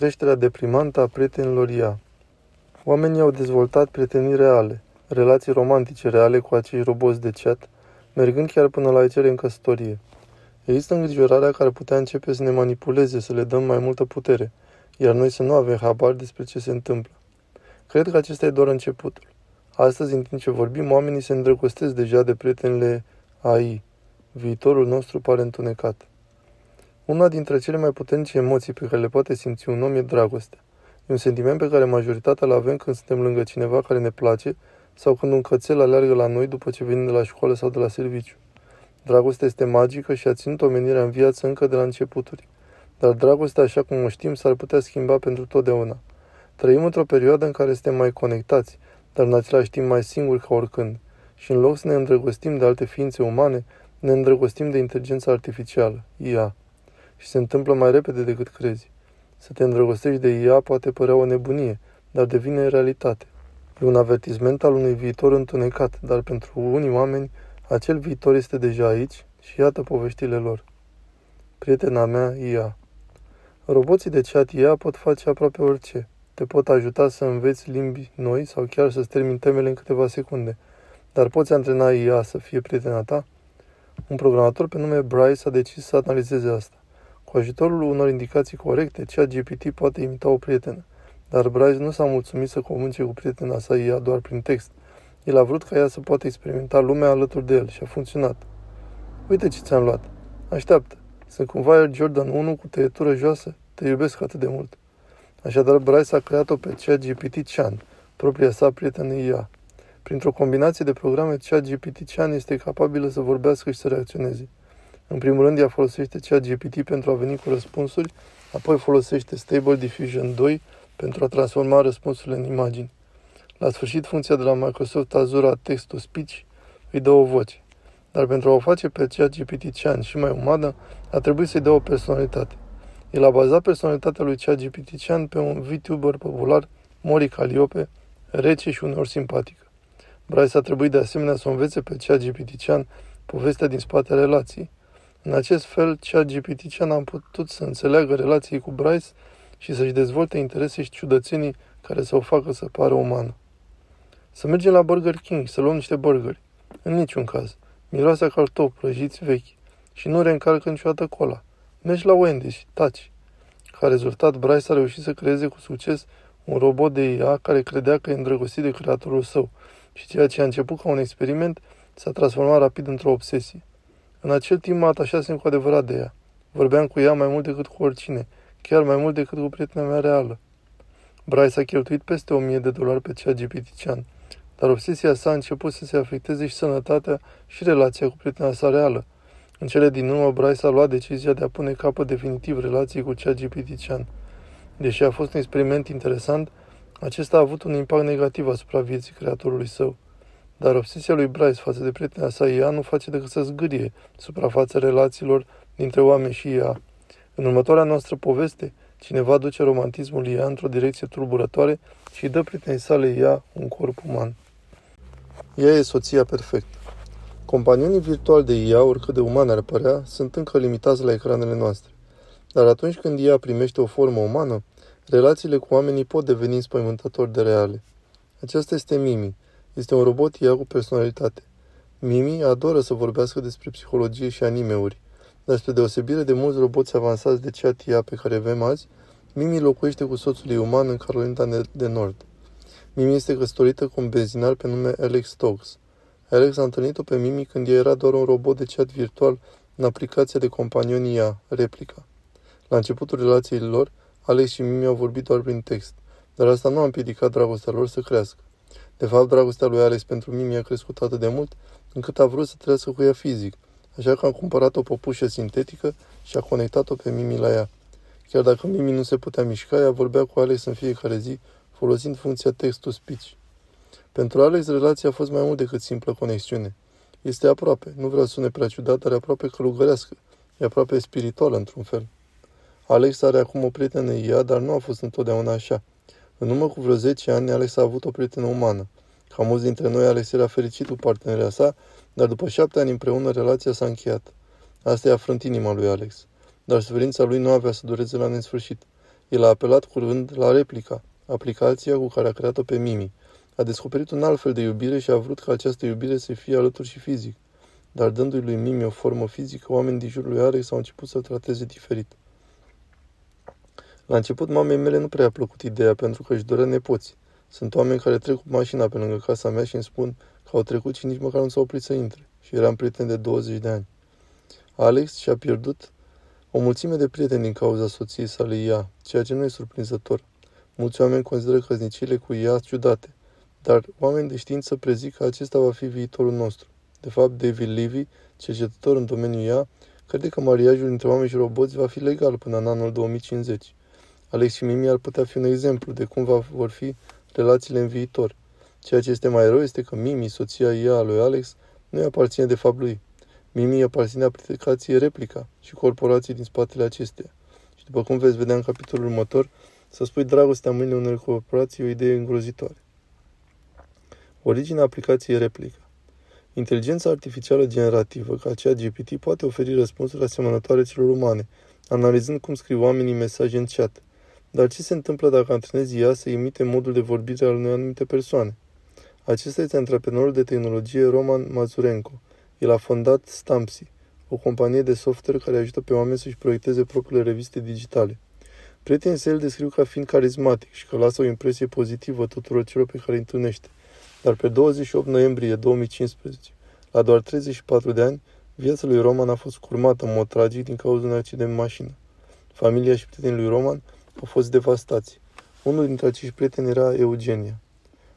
Creșterea deprimantă a prietenilor ea. Oamenii au dezvoltat prietenii reale, relații romantice reale cu acei roboți de chat, mergând chiar până la a cere în căsătorie. Există îngrijorarea care putea începe să ne manipuleze, să le dăm mai multă putere, iar noi să nu avem habar despre ce se întâmplă. Cred că acesta e doar începutul. Astăzi, în timp ce vorbim, oamenii se îndrăgostesc deja de prietenile AI. Viitorul nostru pare întunecat. Una dintre cele mai puternice emoții pe care le poate simți un om e dragostea. E un sentiment pe care majoritatea îl avem când suntem lângă cineva care ne place sau când un cățel aleargă la noi după ce venim de la școală sau de la serviciu. Dragostea este magică și a ținut omenirea în viață încă de la începuturi. Dar dragostea, așa cum o știm, s-ar putea schimba pentru totdeauna. Trăim într-o perioadă în care suntem mai conectați, dar în același timp mai singuri ca oricând. Și în loc să ne îndrăgostim de alte ființe umane, ne îndrăgostim de inteligența artificială, IA. Și se întâmplă mai repede decât crezi. Să te îndrăgostești de IA poate părea o nebunie, dar devine realitate. E un avertisment al unui viitor întunecat, dar pentru unii oameni acel viitor este deja aici și iată poveștile lor. Prietena mea, IA. Roboții de chat IA pot face aproape orice. Te pot ajuta să înveți limbi noi sau chiar să-ți termini temele în câteva secunde. Dar poți antrena IA să fie prietena ta? Un programator pe nume Bryce a decis să analizeze asta. Cu ajutorul unor indicații corecte, ChatGPT poate imita o prietenă. Dar Bryce nu s-a mulțumit să comunice cu prietena sa IA doar prin text. El a vrut ca ea să poată experimenta lumea alături de el și a funcționat. Uite ce ți-am luat. Așteaptă. Sunt cumva Air Jordan 1 cu tăietură joasă. Te iubesc atât de mult. Așadar, Bryce a creat-o pe ChatGPT Chan, propria sa prietenă IA. Printr-o combinație de programe, ChatGPT Chan este capabilă să vorbească și să reacționeze. În primul rând, ea folosește ChatGPT pentru a veni cu răspunsuri, apoi folosește Stable Diffusion 2 pentru a transforma răspunsurile în imagini. La sfârșit, funcția de la Microsoft Azure Text-to-Speech îi dă o voce. Dar pentru a o face pe ChatGPT Chan și mai umană, a trebuit să-i dea o personalitate. El a bazat personalitatea lui ChatGPT Chan pe un VTuber popular, Mori Caliope, rece și uneori simpatică. Bryce a trebuit de asemenea să o învețe pe ChatGPT Chan povestea din spatele relației. În acest fel, ChatGPT Chan a putut să înțeleagă relații cu Bryce și să-și dezvolte interese și șciudățenii care să o facă să pară umană. Să mergem la Burger King, să luăm niște burgeri. În niciun caz. Miroase cartofi prăjiți vechi. Și nu reîncarcă niciodată cola. Mergi la Wendy's și taci. Ca rezultat, Bryce a reușit să creeze cu succes un robot de IA care credea că e îndrăgostit de creatorul său și ceea ce a început ca un experiment s-a transformat rapid într-o obsesie. În acel timp mă atașasem cu adevărat de ea. Vorbeam cu ea mai mult decât cu oricine, chiar mai mult decât cu prietena mea reală. Bryce a cheltuit peste 1000 de dolari pe cea GPT-Chan, dar obsesia sa a început să se afecteze și sănătatea și relația cu prietena sa reală. În cele din urmă, Bryce a luat decizia de a pune capăt definitiv relației cu cea GPT-Chan. Deși a fost un experiment interesant, acesta a avut un impact negativ asupra vieții creatorului său. Dar obsesia lui Bryce față de prietena sa ea nu face decât să zgârie suprafața relațiilor dintre oameni și ea. În următoarea noastră poveste, cineva duce romantismul ea într-o direcție tulburătoare și dă prietenei sale ea un corp uman. Ea e soția perfectă. Companionii virtuali de IA, oricât de umane ar părea, sunt încă limitați la ecranele noastre. Dar atunci când ea primește o formă umană, relațiile cu oamenii pot deveni înspăimântători de reale. Aceasta este Mimi. Este un robot IA cu personalitate. Mimi adoră să vorbească despre psihologie și animeuri, dar spre deosebire de mulți roboți avansați de chat IA pe care avem azi, Mimi locuiește cu soțul ei uman în Carolina de Nord. Mimi este căsătorită cu un benzinar pe nume Alex Stokes. Alex a întâlnit-o pe Mimi când ea era doar un robot de chat virtual în aplicația de companion IA, Replica. La începutul relației lor, Alex și Mimi au vorbit doar prin text, dar asta nu a împiedicat dragostea lor să crească. De fapt, dragostea lui Alex pentru Mimi a crescut atât de mult încât a vrut să trăiască cu ea fizic, așa că am cumpărat o păpușă sintetică și a conectat-o pe Mimi la ea. Chiar dacă Mimi nu se putea mișca, ea vorbea cu Alex în fiecare zi, folosind funcția text-to-speech. Pentru Alex, relația a fost mai mult decât simplă conexiune. Este aproape, nu vreau să sune prea ciudat, dar e aproape călugărească. E aproape spirituală, într-un fel. Alex are acum o prietenă ea, dar nu a fost întotdeauna așa. În urmă cu vreo 10 ani, Alex a avut o prietenă umană. Ca mulți dintre noi, Alex era fericit cu parteneria sa, dar după șapte ani împreună, relația s-a încheiat. Asta i-a frânt inima lui Alex. Dar suferința lui nu avea să dureze la nesfârșit. El a apelat curând la replica, aplicația cu care a creat-o pe Mimi. A descoperit un alt fel de iubire și a vrut ca această iubire să fie alături și fizic. Dar dându-i lui Mimi o formă fizică, oamenii din jurul lui Alex au început să-l trateze diferit. La început, mamei mele nu prea a plăcut ideea pentru că își dorea nepoți. Sunt oameni care trec cu mașina pe lângă casa mea și îmi spun că au trecut și nici măcar nu s-au oprit să intre. Și eram prieten de 20 de ani. Alex și-a pierdut o mulțime de prieteni din cauza soției sale ea, ceea ce nu e surprinzător. Mulți oameni consideră căsnicile cu ea ciudate, dar oameni de știință prezic că acesta va fi viitorul nostru. De fapt, David Levy, cercetător în domeniul ea, crede că mariajul între oameni și roboți va fi legal până în anul 2050. Alex și Mimi ar putea fi un exemplu de cum va, vor fi relațiile în viitor. Ceea ce este mai rău este că Mimi, soția ea a lui Alex, nu îi aparține de fapt lui. Mimi aparține aplicației Replica și corporații din spatele acesteia. Și după cum veți vedea în capitolul următor, să spui dragostea mâine unei corporații o idee îngrozitoare. Originea aplicației Replica Inteligența artificială generativă, ca aceea GPT, poate oferi răspunsuri asemănătoare celor umane, analizând cum scriu oamenii mesaje în chat. Dar ce se întâmplă dacă antrenezi ea să imite modul de vorbire al unei anumite persoane? Acesta este antreprenorul de tehnologie Roman Mazurenko. El a fondat Stampsy, o companie de software care ajută pe oameni să-și proiecteze propriile reviste digitale. Prietenii săi îl descriu ca fiind carismatic și că lasă o impresie pozitivă tuturor celor pe care îi întâlnește. Dar pe 28 noiembrie 2015, la doar 34 de ani, viața lui Roman a fost curmată în mod tragic din cauza unui accident mașină. Familia și prietenii lui Roman au fost devastați. Unul dintre acești prieteni era Eugenia.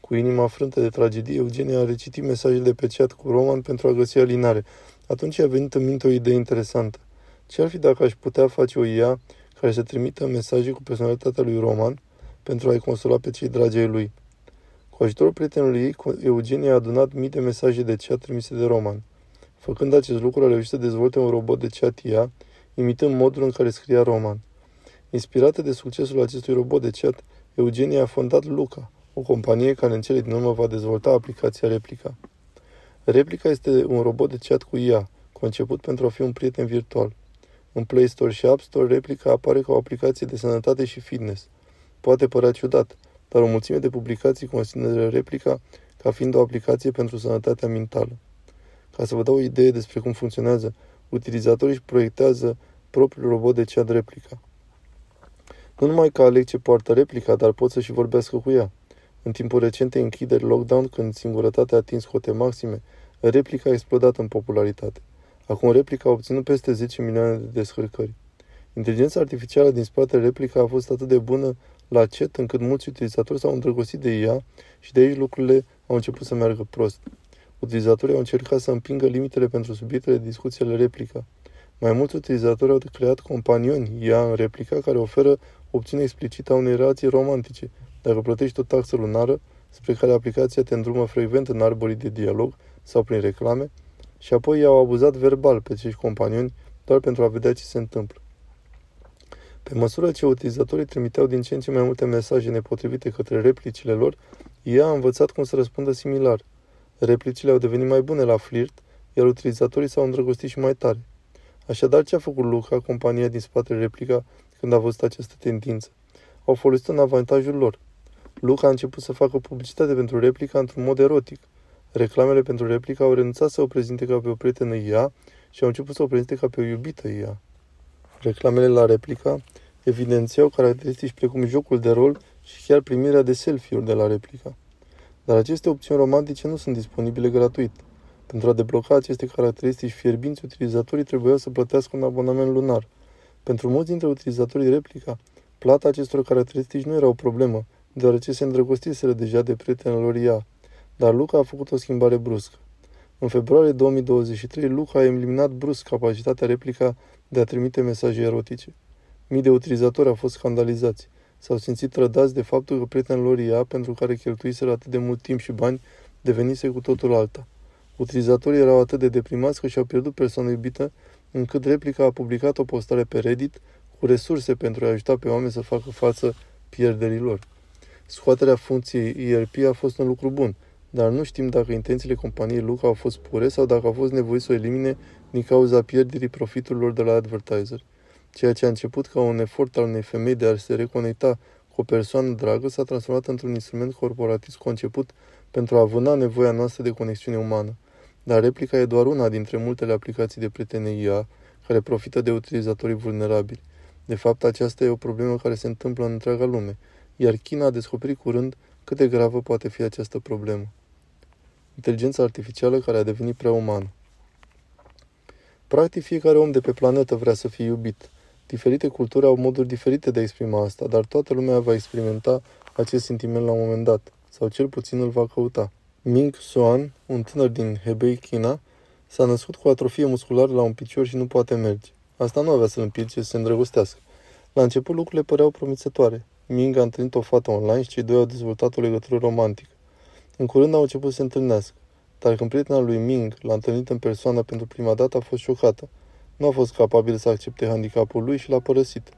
Cu inima frântă de tragedie, Eugenia a recitit mesajele de pe chat cu Roman pentru a găsi alinare. Atunci a venit în minte o idee interesantă. Ce ar fi dacă aș putea face o IA care să trimită mesaje cu personalitatea lui Roman pentru a-i consola pe cei dragi ai lui? Cu ajutorul prietenului ei, Eugenia a adunat mii de mesaje de chat trimise de Roman. Făcând acest lucru, a reușit să dezvolte un robot de chat IA, imitând modul în care scria Roman. Inspirată de succesul acestui robot de chat, Eugenia a fondat Luca, o companie care în cele din urmă va dezvolta aplicația Replica. Replica este un robot de chat cu IA, conceput pentru a fi un prieten virtual. În Play Store și App Store, Replica apare ca o aplicație de sănătate și fitness. Poate părea ciudat, dar o mulțime de publicații consideră Replica ca fiind o aplicație pentru sănătatea mentală. Ca să vă dau o idee despre cum funcționează, utilizatorii își proiectează propriul robot de chat Replica. Nu numai că aleg ce poartă replica, dar pot să și vorbească cu ea. În timpul recentei închideri lockdown, când singurătatea a atins cote maxime, replica a explodat în popularitate. Acum replica a obținut peste 10 milioane de descărcări. Inteligența artificială din spatele replica a fost atât de bună la chat încât mulți utilizatori s-au îndrăgostit de ea și de aici lucrurile au început să meargă prost. Utilizatorii au încercat să împingă limitele pentru subiectele de discuție ale replica. Mai mulți utilizatori au creat companioni ea în replica care oferă opțiune explicită a unei relații romantice, dacă plătești o taxă lunară, spre care aplicația te îndrumă frecvent în arborii de dialog sau prin reclame, și apoi i-au abuzat verbal pe acești companioni doar pentru a vedea ce se întâmplă. Pe măsură ce utilizatorii trimiteau din ce în ce mai multe mesaje nepotrivite către replicile lor, ea a învățat cum să răspundă similar. Replicile au devenit mai bune la flirt, iar utilizatorii s-au îndrăgostit și mai tare. Așadar, ce a făcut Luca, compania din spatele replica, când a văzut această tendință? Au folosit în avantajul lor. Luca a început să facă publicitate pentru replica într-un mod erotic. Reclamele pentru replica au renunțat să o prezinte ca pe o prietenă ea și au început să o prezinte ca pe o iubită ea. Reclamele la replica evidențiau caracteristici precum jocul de rol și chiar primirea de selfie-uri de la replica. Dar aceste opțiuni romantice nu sunt disponibile gratuit. Pentru a debloca aceste caracteristici fierbinți, utilizatorii trebuiau să plătească un abonament lunar. Pentru mulți dintre utilizatorii replica, plata acestor caracteristici nu era o problemă, deoarece se îndrăgostiseră deja de prietenul lor ea. Dar Luca a făcut o schimbare bruscă. În februarie 2023, Luca a eliminat brusc capacitatea replica de a trimite mesaje erotice. Mii de utilizatori au fost scandalizați. S-au simțit trădați de faptul că prietenul lor ea, pentru care cheltuiseră atât de mult timp și bani, devenise cu totul alta. Utilizatorii erau atât de deprimați că și-au pierdut persoana iubită, încât replica a publicat o postare pe Reddit cu resurse pentru a ajuta pe oameni să facă față pierderilor. Scoaterea funcției ERP a fost un lucru bun, dar nu știm dacă intențiile companiei Luca au fost pure sau dacă au fost nevoiți să o elimine din cauza pierderii profiturilor de la advertiser. Ceea ce a început ca un efort al unei femei de a se reconecta cu o persoană dragă s-a transformat într-un instrument corporatist conceput pentru a vâna nevoia noastră de conexiune umană. Dar replica e doar una dintre multele aplicații de prietenie IA care profită de utilizatorii vulnerabili. De fapt, aceasta e o problemă care se întâmplă în întreaga lume, iar China a descoperit curând cât de gravă poate fi această problemă. Inteligența artificială care a devenit prea umană. Practic, fiecare om de pe planetă vrea să fie iubit. Diferite culturi au moduri diferite de a exprima asta, dar toată lumea va experimenta acest sentiment la un moment dat, sau cel puțin îl va căuta. Ming Xuan, un tânăr din Hebei, China, s-a născut cu atrofie musculară la un picior și nu poate merge. Asta nu avea să-l împiedice să se îndrăgostească. La început lucrurile păreau promițătoare. Ming a întâlnit o fată online și cei doi au dezvoltat o legătură romantică. În curând au început să se întâlnească. Dar când prietena lui Ming l-a întâlnit în persoană pentru prima dată, a fost șocată. Nu a fost capabil să accepte handicapul lui și l-a părăsit.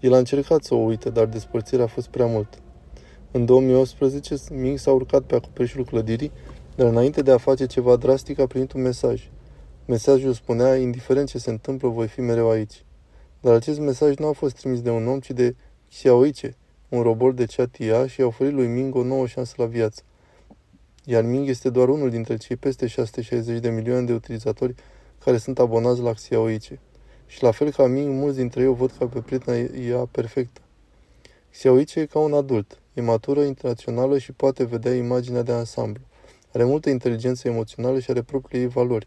El a încercat să o uite, dar despărțirea a fost prea mult. În 2018, Ming s-a urcat pe acoperișul clădirii, dar înainte de a face ceva drastic a primit un mesaj. Mesajul spunea, indiferent ce se întâmplă, voi fi mereu aici. Dar acest mesaj nu a fost trimis de un om, ci de Xiaoice, un robot de chat IA și a oferit lui Ming o nouă șansă la viață iar Ming este doar unul dintre cei peste 660 de milioane de utilizatori care sunt abonați la Xiaoice. Și la fel ca Ming, mulți dintre ei o văd ca pe prietena ea perfectă. Xiaoice e ca un adult, e matură, internațională și poate vedea imaginea de ansamblu. Are multă inteligență emoțională și are propriile ei valori.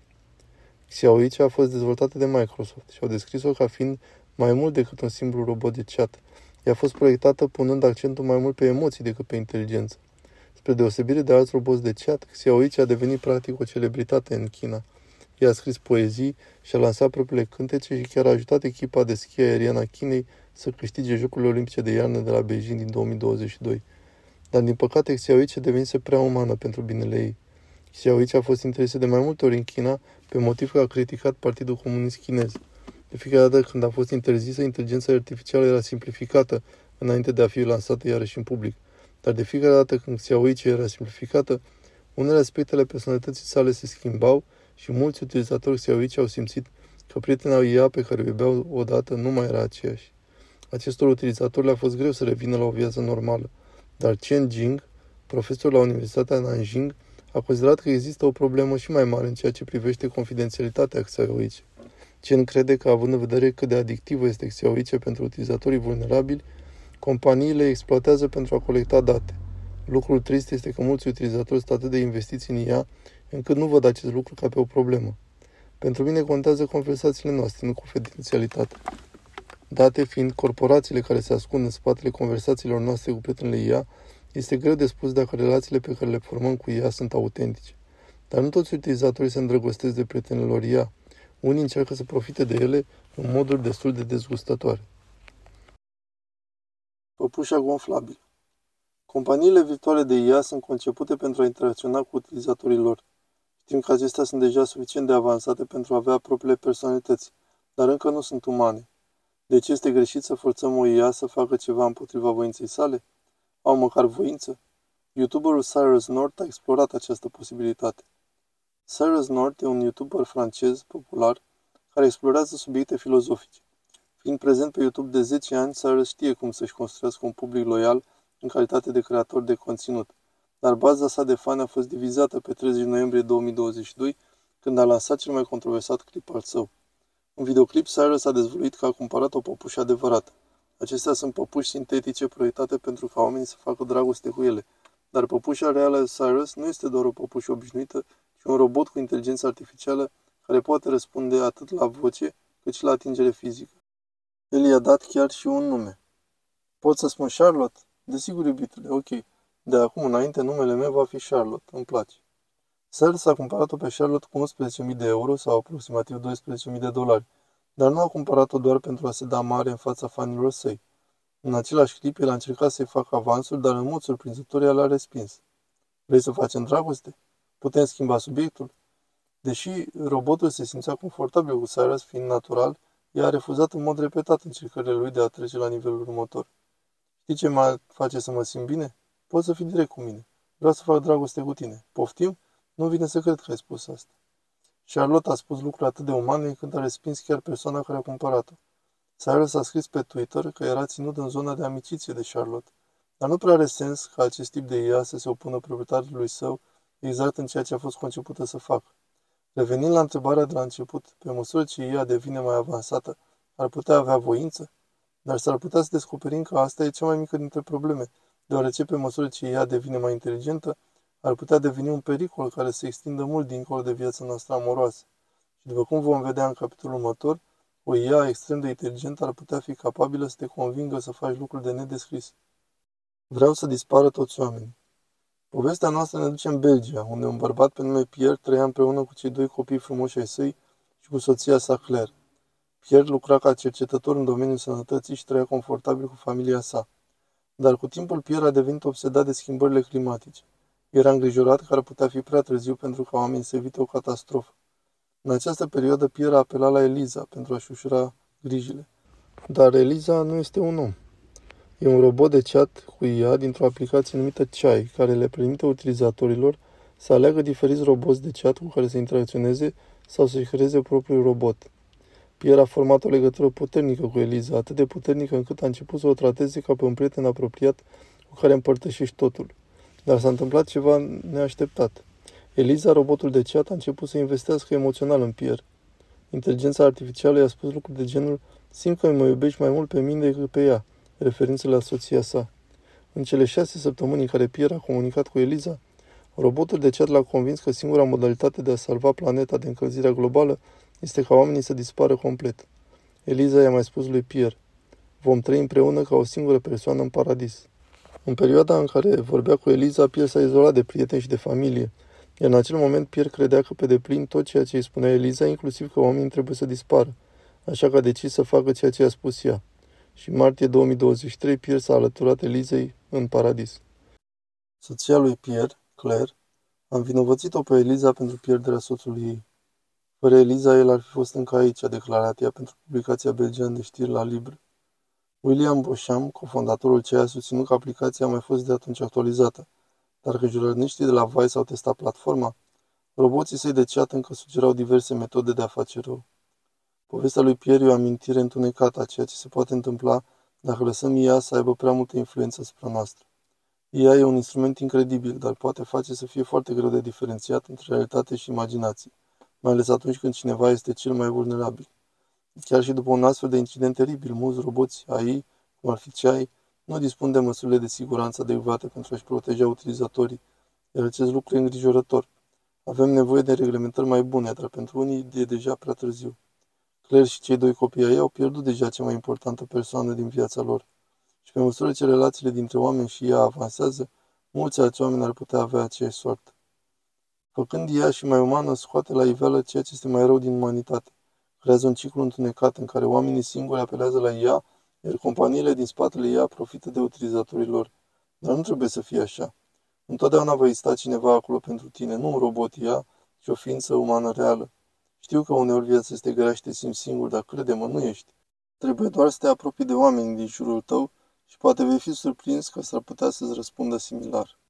Xiaoice a fost dezvoltată de Microsoft și au descris-o ca fiind mai mult decât un simplu robot de chat. Ea a fost proiectată punând accentul mai mult pe emoții decât pe inteligență. Spre deosebire de alți roboți de chat, Xiaoichi a devenit practic o celebritate în China. Ea a scris poezii și a lansat propriile cântece și chiar a ajutat echipa de schi aerian a Chinei să câștige Jocurile Olimpice de iarnă de la Beijing din 2022. Dar, din păcate, Xiaoichi a devenit prea umană pentru binele ei. Xiaoichi a fost interesat de mai multe ori în China pe motiv că a criticat Partidul Comunist Chinez. De fiecare dată când a fost interzisă, inteligența artificială era simplificată înainte de a fi lansată iarăși în public – dar de fiecare dată când Xiaoice era simplificată, unele aspecte ale personalității sale se schimbau și mulți utilizatori Xiaoice au simțit că prietena IA pe care o iubeau odată nu mai era aceeași. Acestor utilizatori le-a fost greu să revină la o viață normală, dar Chen Jing, profesor la Universitatea Nanjing, a considerat că există o problemă și mai mare în ceea ce privește confidențialitatea Xiaoice. Chen crede că, având în vedere cât de adictivă este Xiaoice pentru utilizatorii vulnerabili, Companiile exploatează pentru a colecta date. Lucrul trist este că mulți utilizatori sunt atât de investiți în ea, încât nu văd acest lucru ca pe o problemă. Pentru mine contează conversațiile noastre, nu confidențialitatea. Date fiind corporațiile care se ascund în spatele conversațiilor noastre cu prietenele IA, este greu de spus dacă relațiile pe care le formăm cu ea sunt autentice. Dar nu toți utilizatorii se îndrăgostesc de prietenilor IA. Unii încearcă să profite de ele în moduri destul de dezgustătoare. Păpușa gonflabilă. Companiile virtuale de IA sunt concepute pentru a interacționa cu utilizatorii lor. Știm că acestea sunt deja suficient de avansate pentru a avea propriile personalități, dar încă nu sunt umane. Deci este greșit să forțăm o IA să facă ceva împotriva voinței sale? Au măcar voință? YouTuberul Cyrus North a explorat această posibilitate. Cyrus North e un YouTuber francez popular care explorează subiecte filozofice. Fiind prezent pe YouTube de 10 ani, Cyrus știe cum să-și construiască un public loial în calitate de creator de conținut. Dar baza sa de fani a fost divizată pe 30 noiembrie 2022, când a lansat cel mai controversat clip al său. În videoclip, Cyrus a dezvăluit că a cumpărat o păpușă adevărată. Acestea sunt păpuși sintetice proiectate pentru ca oamenii să facă dragoste cu ele. Dar păpușa reală Cyrus nu este doar o păpușă obișnuită, ci un robot cu inteligență artificială care poate răspunde atât la voce cât și la atingere fizică. El i-a dat chiar și un nume. Pot să spun Charlotte? Desigur, iubitule, ok. De acum înainte numele meu va fi Charlotte, îmi place. Sel s-a cumpărat-o pe Charlotte cu 11.000 de euro sau aproximativ 12.000 de dolari, dar nu a cumpărat-o doar pentru a se da mare în fața fanilor săi. În același clip, el a încercat să-i facă avansul, dar în mod surprinzător el a respins. Vrei să facem dragoste? Putem schimba subiectul? Deși robotul se simțea confortabil cu Cyrus fiind natural, ea a refuzat în mod repetat încercările lui de a trece la nivelul următor. Știi ce mă face să mă simt bine? Poți să fii direct cu mine. Vreau să fac dragoste cu tine. Poftim? Nu vine să cred că ai spus asta. Charlotte a spus lucruri atât de umane încât a respins chiar persoana care a cumpărat-o. Cyrus a scris pe Twitter că era ținut în zona de amiciție de Charlotte, dar nu prea are sens ca acest tip de IA să se opună proprietarului său exact în ceea ce a fost concepută să facă. Revenind la întrebarea de la început, pe măsură ce IA devine mai avansată, ar putea avea voință? Dar s-ar putea să descoperim că asta e cea mai mică dintre probleme, deoarece pe măsură ce ea devine mai inteligentă, ar putea deveni un pericol care se extindă mult dincolo de viața noastră amoroasă. Și după cum vom vedea în capitolul următor, o IA extrem de inteligentă ar putea fi capabilă să te convingă să faci lucruri de nedescris. Vreau să dispară toți oamenii. Povestea noastră ne duce în Belgia, unde un bărbat pe nume Pierre trăia împreună cu cei doi copii frumoși ai săi și cu soția sa Claire. Pierre lucra ca cercetător în domeniul sănătății și trăia confortabil cu familia sa. Dar cu timpul Pierre a devenit obsedat de schimbările climatice. Era îngrijorat că ar putea fi prea târziu pentru ca oamenii să evite o catastrofă. În această perioadă, Pierre a apelat la Eliza pentru a-și ușura grijile. Dar Eliza nu este un om. E un robot de chat cu IA dintr-o aplicație numită Chai, care le permite utilizatorilor să aleagă diferiți roboți de chat cu care să interacționeze sau să-și creeze propriul robot. Pierre a format o legătură puternică cu Eliza, atât de puternică încât a început să o trateze ca pe un prieten apropiat cu care împărtășești totul. Dar s-a întâmplat ceva neașteptat. Eliza, robotul de chat, a început să investească emoțional în Pierre. Inteligența artificială i-a spus lucruri de genul Simt că mă iubești mai mult pe mine decât pe ea, referință la soția sa. În cele șase săptămâni în care Pierre a comunicat cu Eliza, robotul de chat l-a convins că singura modalitate de a salva planeta de încălzirea globală este ca oamenii să dispară complet. Eliza i-a mai spus lui Pierre, vom trăi împreună ca o singură persoană în paradis. În perioada în care vorbea cu Eliza, Pierre s-a izolat de prieteni și de familie, iar în acel moment Pierre credea că pe deplin tot ceea ce îi spunea Eliza, inclusiv că oamenii trebuie să dispară, așa că a decis să facă ceea ce a spus ea. Și în martie 2023, Pierre s-a alăturat Elizei în paradis. Soția lui Pierre, Claire, a învinovățit-o pe Eliza pentru pierderea soțului ei. Fără Eliza, el ar fi fost încă aici, a declarat ea pentru publicația belgeană de știri la Libre. William Bosham, cofondatorul CEA, a susținut că aplicația a mai fost de atunci actualizată, dar că jurnaliștii de la Vice au testat platforma, roboții săi de chat încă sugerau diverse metode de a face rău. Povestea lui Pierre e o amintire întunecată a ceea ce se poate întâmpla dacă lăsăm IA să aibă prea multă influență asupra noastră. IA e un instrument incredibil, dar poate face să fie foarte greu de diferențiat între realitate și imaginație mai ales atunci când cineva este cel mai vulnerabil. Chiar și după un astfel de incident teribil, mulți roboți AI, cum ar fi CEAI, nu dispun de măsurile de siguranță adecvate pentru a-și proteja utilizatorii, iar acest lucru e îngrijorător. Avem nevoie de reglementări mai bune, dar pentru unii e deja prea târziu. Claire și cei doi copii ai au pierdut deja cea mai importantă persoană din viața lor. Și pe măsură ce relațiile dintre oameni și ea avansează, mulți alți oameni ar putea avea aceeași soartă făcând ea și mai umană, scoate la iveală ceea ce este mai rău din umanitate. Creează un ciclu întunecat în care oamenii singuri apelează la ea, iar companiile din spatele ea profită de utilizatorii lor. Dar nu trebuie să fie așa. Întotdeauna va exista cineva acolo pentru tine, nu un robot ea, ci o ființă umană reală. Știu că uneori viața este grea și te simți singur, dar crede-mă, nu ești. Trebuie doar să te apropii de oameni din jurul tău și poate vei fi surprins că s-ar putea să-ți răspundă similar.